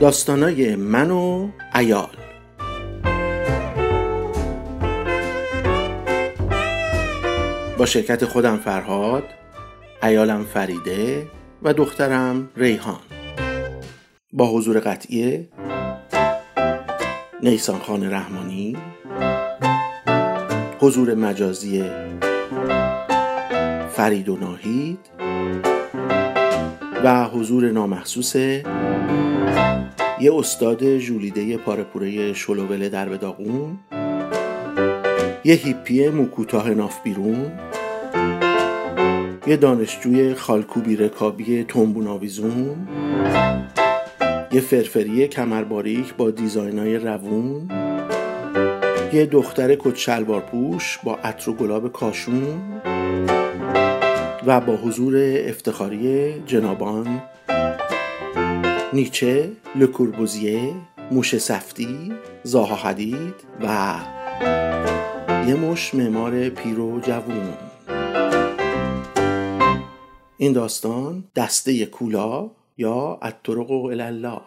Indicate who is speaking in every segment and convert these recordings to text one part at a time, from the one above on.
Speaker 1: داستانای من و ایال با شرکت خودم فرهاد ایالم فریده و دخترم ریحان. با حضور قطعی نیسان خان رحمانی حضور مجازی فرید و ناهید و حضور نامحسوس یه استاد جولیده پارپوره شلوول در داغون. یه هیپی موکوتاه ناف بیرون. یه دانشجوی خالکوبی رکابی تنبون آویزون. یه فرفری کمرباریک با دیزاینای روون. یه دختر کت شلوار پوش با عطر و گلاب کاشون. و با حضور افتخاری جنابان نیچه، لکوربوزیه، موش سفتی، زاها حدید و یه مش معمار پیر و جوون. این داستان دسته کولا یا الطرق الله.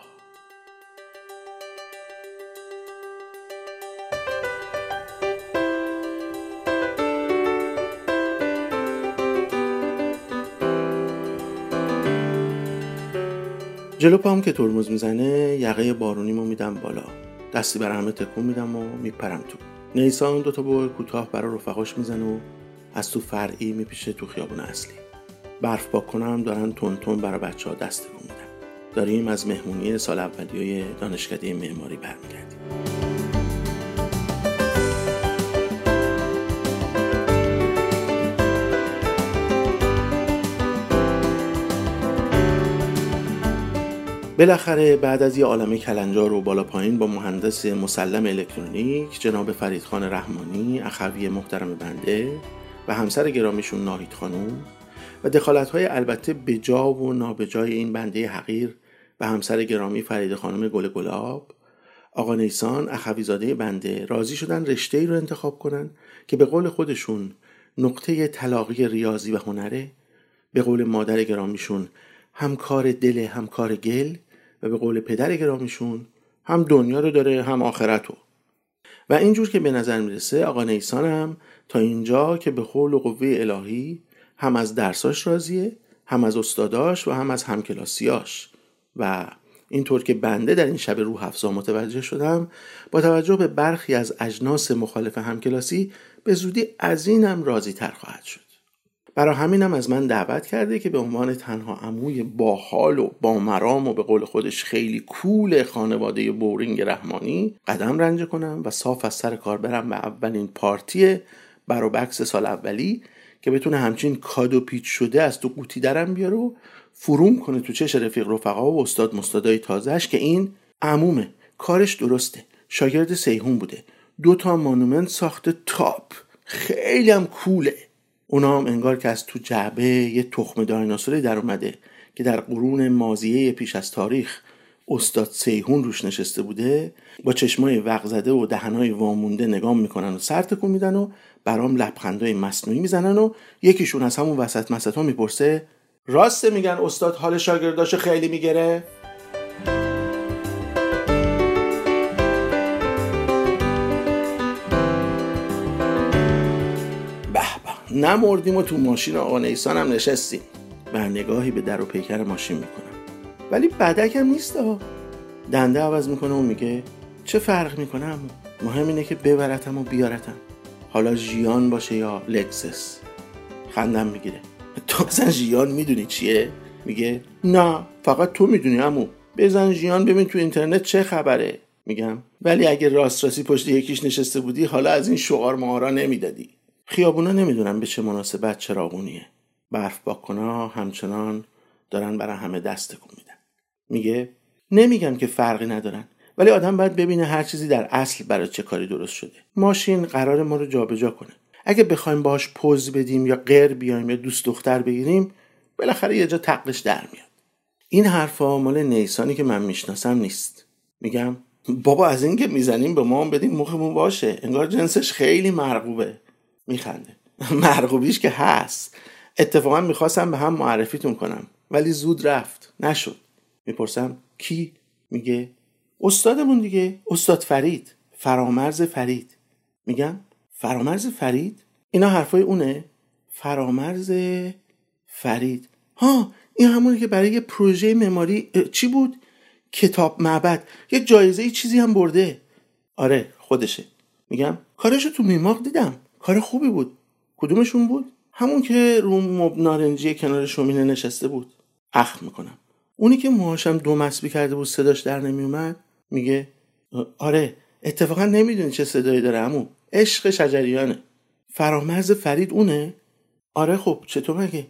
Speaker 1: جلو پام که ترمز می‌زنه یقه بارونیمو میدم بالا. دستی بر همه تکون میدم و میپرم تو. نیسان دوتا بوی کوتاه برای رفقاش می‌زنه و از تو فرعی میپیشه تو خیابون اصلی. برف با کنم دارن تون تون برای بچه ها دست میدن. داریم از مهمونی سال اولیای دانشکده معماری برمیگردیم. بالاخره بعد از یه عالمه کلنجار و بالا پایین با مهندس مسلم الکترونیک جناب فریدخان رحمانی اخوی محترم بنده و همسر گرامیشون ناهید خانوم و دخالت های البته بجا و نابجای این بنده حقیر و همسر گرامی فرید خانم گل گلاب آقا نیسان اخویزاده بنده راضی شدن رشته ای رو انتخاب کنن که به قول خودشون نقطه طلاقی ریاضی و هنره به قول مادر گرامیشون همکار دل همکار گل و به قول پدر گرامیشون هم دنیا رو داره هم آخرت رو. و اینجور که به نظر می‌رسه آقا نیسان هم تا اینجا که به قول و قوه الهی هم از درساش راضیه هم از استاداش و هم از همکلاسیاش. و اینطور که بنده در این شب روح افزا متوجه شدم با توجه به برخی از اجناس مخالف همکلاسی به زودی از اینم راضی تر خواهد شد. برای همینم از من دعوت کرده که به عنوان تنها عموی باحال و با مرام و به قول خودش خیلی کول خانواده بورینگ رحمانی قدم رنج کنم و صاف از سر کار برم به اولین پارتی بر بکس سال اولی که بتونه همچین کادو پیچ شده از تو قوطی درم بیاره و فروم کنه تو چش رفیق رفقا و استاد مستادای تازهش که این عمومه کارش درسته شاگرد سیهون بوده. دو تا مانومنت ساخته تاپ. خیلی هم کوله. اونا هم انگار که از تو جعبه یه تخم دایناسوری در اومده که در قرون مازیه پیش از تاریخ استاد سیهون روش نشسته بوده با چشمای وقزده و دهنای وامونده نگام می‌کنن و سر تکون میدن و برام لبخندای مصنوعی می‌زنن و یکیشون از همون وسط مسط ها می‌پرسه راسته؟ میگن استاد حال شاگرداش خیلی می‌گیره. نمردیم و تو ماشین آقا نیسان هم نشستیم. و نگاهی به در و پیکر ماشین می‌کنم. ولی بدک هم نیست ها دنده عوض می‌کنه و میگه چه فرق می‌کنه مهم اینه که ببرتم و بیارتم. حالا ژیان باشه یا لکسس. خندم می‌گیره. تو اصلا ژیان می‌دونی چیه؟ میگه نه فقط تو می‌دونی امو بزن ژیان ببین تو اینترنت چه خبره. میگم ولی اگه راست راستی پشت یکیش نشسته بودی حالا از این شعار مهارا نمی‌دادی. خیابونا نمی‌دونم به چه مناسبت چراغونیه برف باکنا همچنان دارن برای همه دست تکون میدن. میگه نمیگم که فرقی ندارن ولی آدم باید ببینه هر چیزی در اصل برای چه کاری درست شده. ماشین قرار ما رو جابجا کنه. اگه بخوایم باهاش پوز بدیم یا غیر بیایم یا دوست دختر بگیریم بالاخره یه جا تقلش در میاد. این حرفا مال نیسانی که من می‌شناسم نیست. میگم بابا از این که می‌زنیم به ما بدیم مخمون باشه. انگار جنسش خیلی مرغوبه. میخنده. مرغوبیش که هست. اتفاقا می‌خواستم به هم معرفیتون کنم ولی زود رفت. نشد. می‌پرسم کی؟ میگه استادمون دیگه. استاد فرید. فرامرز فرید. میگم فرامرز فرید؟ اینا حرفای اونه. فرامرز فرید. ها این همونی که برای یه پروژه معماری چی بود؟ کتاب معبد. یه جایزه چیزی هم برده. آره خودشه. میگم کارشو تو میماق دیدم. کار خوبی بود. کدومشون بود؟ همون که رو مب نارنجی کنار شومینه نشسته بود. اخم می‌کنم. اونی که موهاشم دو مسبی کرده بود صداش در نمیومد میگه آره اتفاقا نمی‌دونی چه صدایی داره امو عشق شجریانه. فرامرز فرید اونه؟ آره خب چطور مگه؟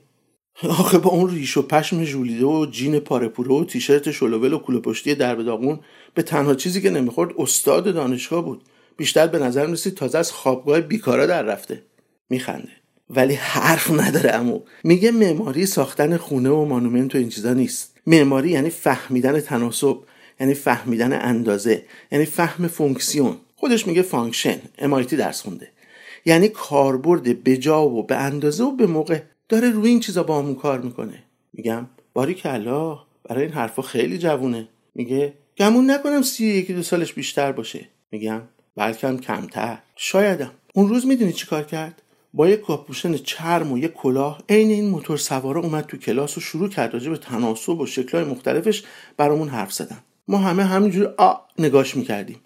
Speaker 1: آخه با اون ریش و پشم ژولیده و جین پارپوره و تیشرت شلوول و کوله پشتی درب داغون به تنها چیزی که نمی‌خورد استاد دانشگاه بود. بیشتر به نظر می‌رسید تازه از خوابگاه بیکارا در رفته. میخنده. ولی حرف نداره امو میگه معماری ساختن خونه و monument و این چیزا نیست. معماری یعنی فهمیدن تناسب یعنی فهمیدن اندازه یعنی فهم fonction. خودش میگه function MIT درس خونده. یعنی کاربرد به جا و به اندازه و به موقع داره روی این چیزا باهامون کار می‌کنه. میگم باری کلا برای این حرفا خیلی جوونه. میگه گمون نکنم سی یکی دو سالش بیشتر باشه. میگم بلکه کمتر. شایدم. اون روز می‌دونی چی کار کرد؟ با یک کاپشن چرم و یک کلاه عین این موتور سواره اومد تو کلاس و شروع کرد راجع به تناسب و شکلهای مختلفش برامون حرف زدن. ما همه همینجور آ نگاش می‌کردیم.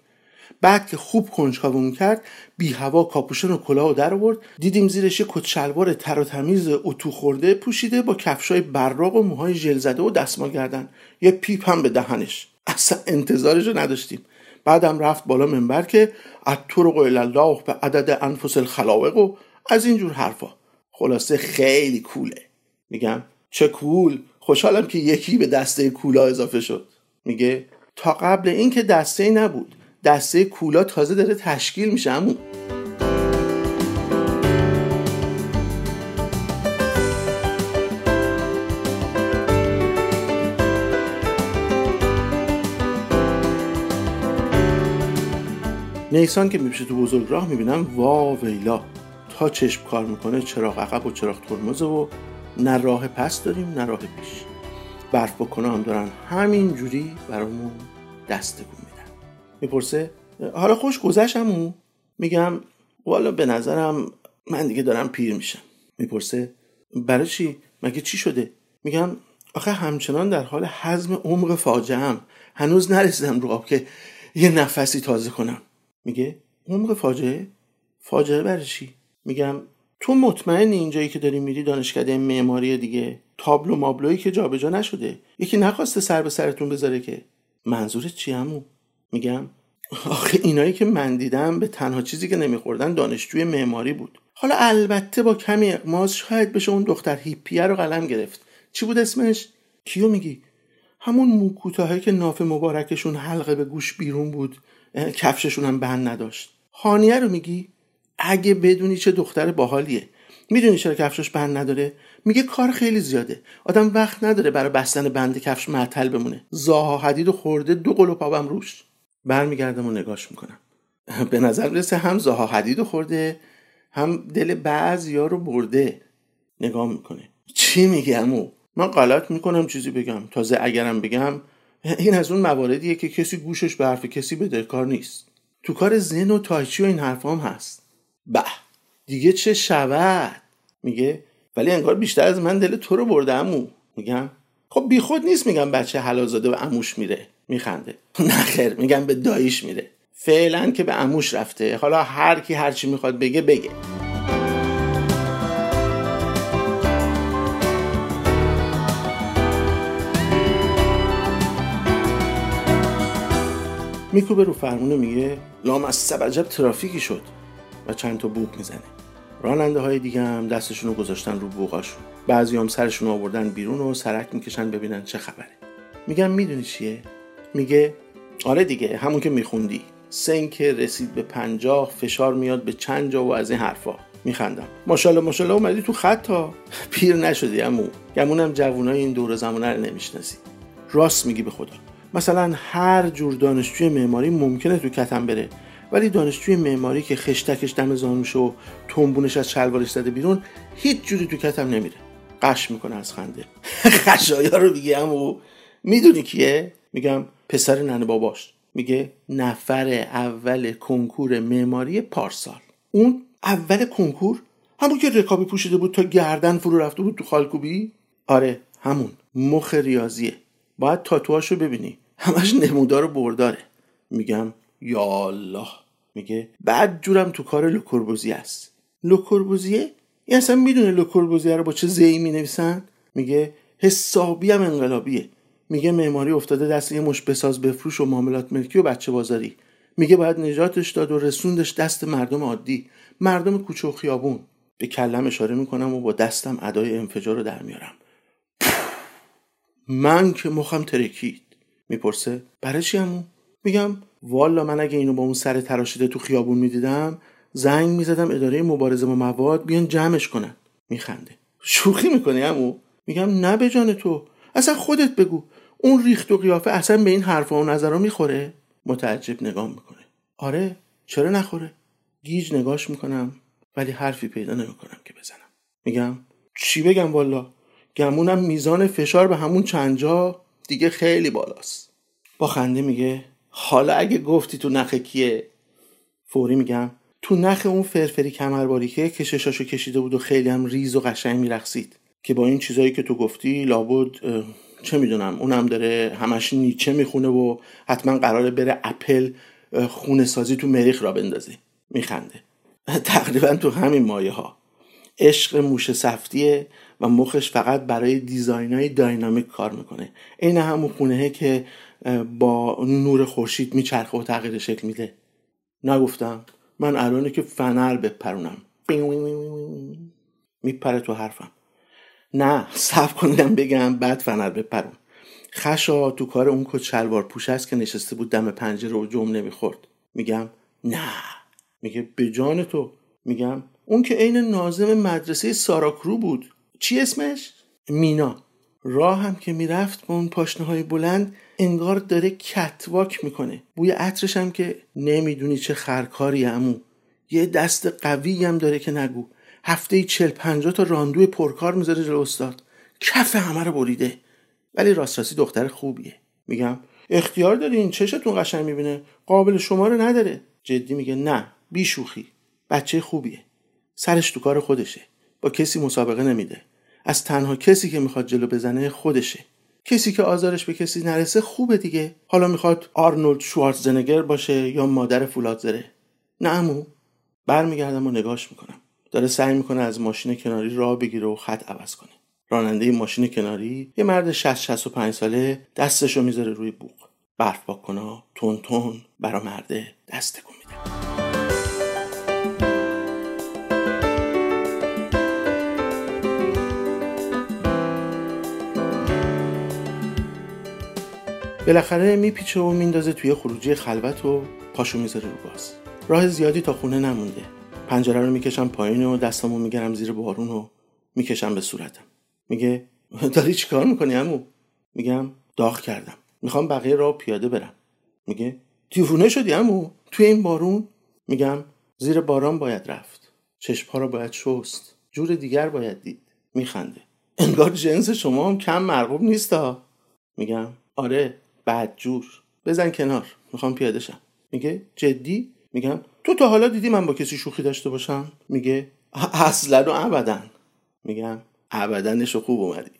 Speaker 1: بعد که خوب کنجکاومون کرد بی هوا کاپشن و کلاه در آورد. دیدیم زیرش یه کت شلوار تر و تمیز اتو خورده پوشیده با کفشای براق و موهای ژل زده و دستمال گردن. یه پیپ هم به دهنش. اصلا انتظارش نداشتیم. بعدم رفت بالا منبر که الطرق الله به عدد انفس الخلاوق و از اینجور حرفا. خلاصه خیلی کوله. میگم چه کول؟ خوشحالم که یکی به دسته کولا اضافه شد. میگه تا قبل اینکه دسته نبود. دسته کولا تازه داره تشکیل میشه همون نیسان که میشه تو بزرگ راه می‌بینم وا ویلا. تا چشم کار می‌کنه چراغ عقب و چراغ ترمزه و نه راه پس داریم نه راه پیش. برف بکنه هم دارن همین جوری برامون دستگون میدن. می‌پرسه حالا خوش گذشتمون میگم والا به نظرم من دیگه دارم پیر میشم. می‌پرسه برای چی؟ مگه چی شده؟ میگم آخه همچنان در حال حزم عمق فاجعه هم هنوز نرسیدم رو آب که یه نفسی تازه کنم. میگه؟ عمق فاجعه؟ فاجعه برای چی؟ میگم تو مطمئن اینجایی که داری میری دانشکده معماری دیگه؟ تابلو مابلویی که جابجا نشده. یکی نخواسته سر به سرتون بذاره که منظورت چی همون میگم آخه اینایی که من دیدم به تنها چیزی که نمیخوردن دانشجوی معماری بود. حالا البته با کمی اقماز شاید بشه اون دختر هیپیه رو قلم گرفت. چی بود اسمش؟ کیو میگی؟ همون موکوتاهایی که ناف مبارکشون حلقه به گوش بیرون بود. کفششون هم بند نداشت. هانیه رو میگی؟ اگه بدونی چه دختر باحالیه. می‌دونی چرا کفشش بند نداره؟ میگه کار خیلی زیاده. آدم وقت نداره برای بستن بند کفش معطل بمونه. زاها حدید و خورده دو قلو پابم روش. برمیگردم و نگاش می‌کنم. به نظر می‌رسه هم زاها حدید و خورده هم دل بعضیا رو برده. نگاه می‌کنه. چی میگه امو من غلط می‌کنم چیزی بگم. تازه اگرم بگم این از اون مواردیه که کسی گوشش به حرف کسی بده کار نیست. تو کار زن و تایچی و این حرفام هست. به دیگه چه شود؟ میگه ولی انگار بیشتر از من دل تو رو برده امو. میگم خب بیخود نیست میگم بچه حلالزاده و اموش میره. میخنده. نخیر میگم به داییش میره. فعلا که به اموش رفته. حالا هر کی هر چی می‌خواد بگه بگه. میکوبه رو فرمونه میگه لام از سبجب ترافیکی شد و چند تا بوق می‌زنه. راننده های دیگه هم دستشون رو گذاشتن رو بوغاشون بعضی هم سرشون آوردن بیرون و سرک می‌کشن ببینن چه خبره. میگم می‌دونی چیه؟ میگه آره دیگه همون که میخوندی. سن که رسید به پنجاه فشار میاد به چند جا و از این حرفا. میخندم. ماشاءالله ماشاءالله اومدی تو خط تا پیر نشدی امو گمونم جوونای این دور زمانه رو نمی‌شناسی. راست میگی به خدا. مثلا هر جور دانشجوی معماری ممکنه تو کتم بره. ولی دانشجوی معماری که خشتکش دم زانوش و تنبونش از شلوارش زده بیرون هیچ جوری تو کتم نمیره. قش می‌کنه از خنده. خشایا رو میگم و می‌دونی کیه؟ میگم پسر ننه باباش. میگه نفر اول کنکور معماری پارسال. اون اول کنکور؟ همون که رکابی پوشیده بود تا گردن فرو رفته بود تو خالکوبی؟ آره همون. مخ ریاضیه. باید تاتوهاشو ببینی. همش نمودار و برداره. میگم یا الله. میگه بدجورم تو کار لوکوربوزیه است لوکوربوزیه این اصلا می‌دونه لوکوربوزیه رو با چه زی می نویسن میگه حسابی هم انقلابیه. میگه معماری افتاده دست یه مش بساز بفروش و معاملات ملکی و بچه بازاری. میگه باید نجاتش داد و رسوندش دست مردم عادی. مردم کوچه و خیابون. به کلم اشاره می‌کنم و با دستم ادای انفجار رو در میارم. من که مخم ترکید. می‌پرسه برای چی همون؟ میگم والا من اگه اینو با اون سر تراشیده تو خیابون می‌دیدم زنگ می‌زدم اداره مبارزه با مواد بیان جمعش کنن. میخنده. شوخی می‌کنی امو میگم نه به جان تو. اصلا خودت بگو. اون ریخت و قیافه اصلا به این حرفا و نظرها می‌خوره؟ متعجب نگاه می‌کنه. آره چرا نخوره؟ گیج نگاش می‌کنم ولی حرفی پیدا نمی‌کنم که بزنم. میگم چی بگم والا؟ گمونم میزان فشار به همون چند جا دیگه خیلی بالاست. با خنده میگه حالا اگه گفتی تو نخ کیه؟ فوری میگم تو نخ اون فرفری کمرباری که کششاشو کشیده بود و خیلی هم ریز و قشنگ میرخسید که با این چیزایی که تو گفتی لابد چه می‌دونم اونم داره همش نیچه می‌خونه و حتما قراره بره اپل خونه سازی تو مریخ را بندازه. میخنده. تقریبا تو همین مایه ها عشق موش سفتیه. و مخش فقط برای دیزاین های داینامیک کار می‌کنه. این همون خونه که با نور خورشید میچرخه و تغییر شکل میده. نگفتم؟ من الانه که فنر بپرونم. میپره تو حرفم. نه صف کنیدم بگم بعد فنر بپرون. خشا تو کار اون کت شلوار پوش است که نشسته بود دم پنجره و جمع نمی‌خورد. میگم نه. میگه به جان تو. میگم اون که عین نازم مدرسه ساراکرو بود. چی اسمش؟ مینا. راه هم که می‌رفت با اون پاشنه های بلند انگار داره کتواک می‌کنه. بوی عطرش هم که نمی‌دونی چه خرکاری امو یه دست قوی هم داره که نگو. هفته ای چل پنجاه تا راندوی پرکار می‌ذاره جلو استاد. کف همه رو بریده. ولی راست راستی دختر خوبیه. میگم اختیار دارین چشتون قشنگ می‌بینه؟ قابل شما رو نداره. جدی میگه نه بیشوخی. بچه خوبیه. سرش تو کار خودشه. با کسی مسابقه نمیده. از تنها کسی که می‌خواد جلو بزنه خودشه. کسی که آزارش به کسی نرسه خوبه دیگه. حالا می‌خواد آرنولد شوارزنگر باشه یا مادر فولادزره. نه امو برمیگردم و نگاش می‌کنم. داره سعی می‌کنه از ماشین کناری راه بگیره و خط عوض کنه. راننده ماشین کناری یه مرد 60 65 ساله دستشو می‌ذاره روی بوق. برف پاک کنا تون تون برا مرده دست میده. بالاخره میپیچه و میندازه توی خروجی خلوت و پاشو می‌ذاره رو باز راه زیادی تا خونه نمونده. پنجره رو می‌کشم پایین و دستمو میگرم زیر بارون و می‌کشم به صورتم. میگه داری چیکار می‌کنی امو میگم داغ کردم. می‌خوام بقیه راه پیاده برم. میگه دیوونه شدی امو توی این بارون؟ میگم زیر باران باید رفت. چشمها رو باید شست. جور دیگر باید دید. میخنده. انگار جنس شما هم کم مرغوب نیست ها میگم آره. جور بزن کنار. می‌خوام پیاده شم. میگه جدی؟ میگم تو تا حالا دیدی من با کسی شوخی داشته باشم؟ میگه اصلا و ابدا. میگم ابدنش خوب اومدی.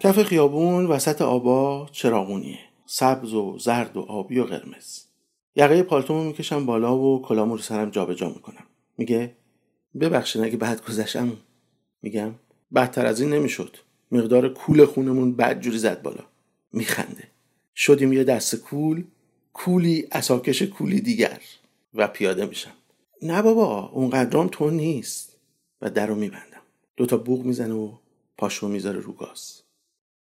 Speaker 1: کف خیابون وسط آبا چراغونیه. سبز و زرد و آبی و قرمز. یقه پالتومو می‌کشم بالا و کلامو رو سرم جابجا می‌کنم. میگه ببخشید اگه بعد گذشتم. میگم بدتر از این نمی‌شد. مقدار کول خونمون بد جوری زد بالا. میخنده. شدیم یه دست کول کولی اساکش کولی دیگر. و پیاده میشم. نه بابا اونقدرام تو نیست. و در رو میبندم. دوتا بوغ می‌زنه و پاشو می‌ذاره رو گاز.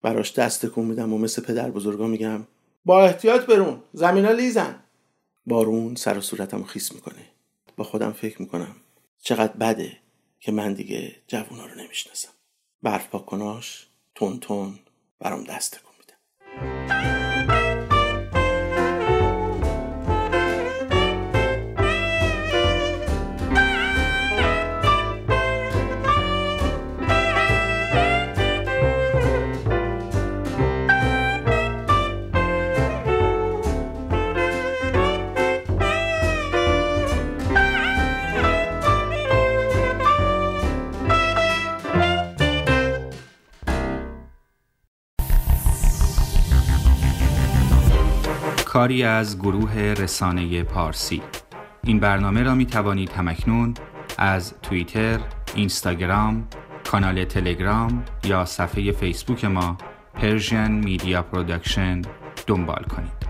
Speaker 1: براش دست کن میدم و مثل پدر بزرگا میگم با احتیاط برون زمینا لیزن. بارون سر و صورتم خیس می‌کنه. با خودم فکر می‌کنم چقدر بده که من دیگه جوونا رو نمی‌شناسم. برف پاکناش تون تون برام دست کن میدم
Speaker 2: کاری از گروه رسانه پارسی این برنامه را می توانید همکنون از توییتر، اینستاگرام، کانال تلگرام یا صفحه فیسبوک ما Persian Media Production دنبال کنید.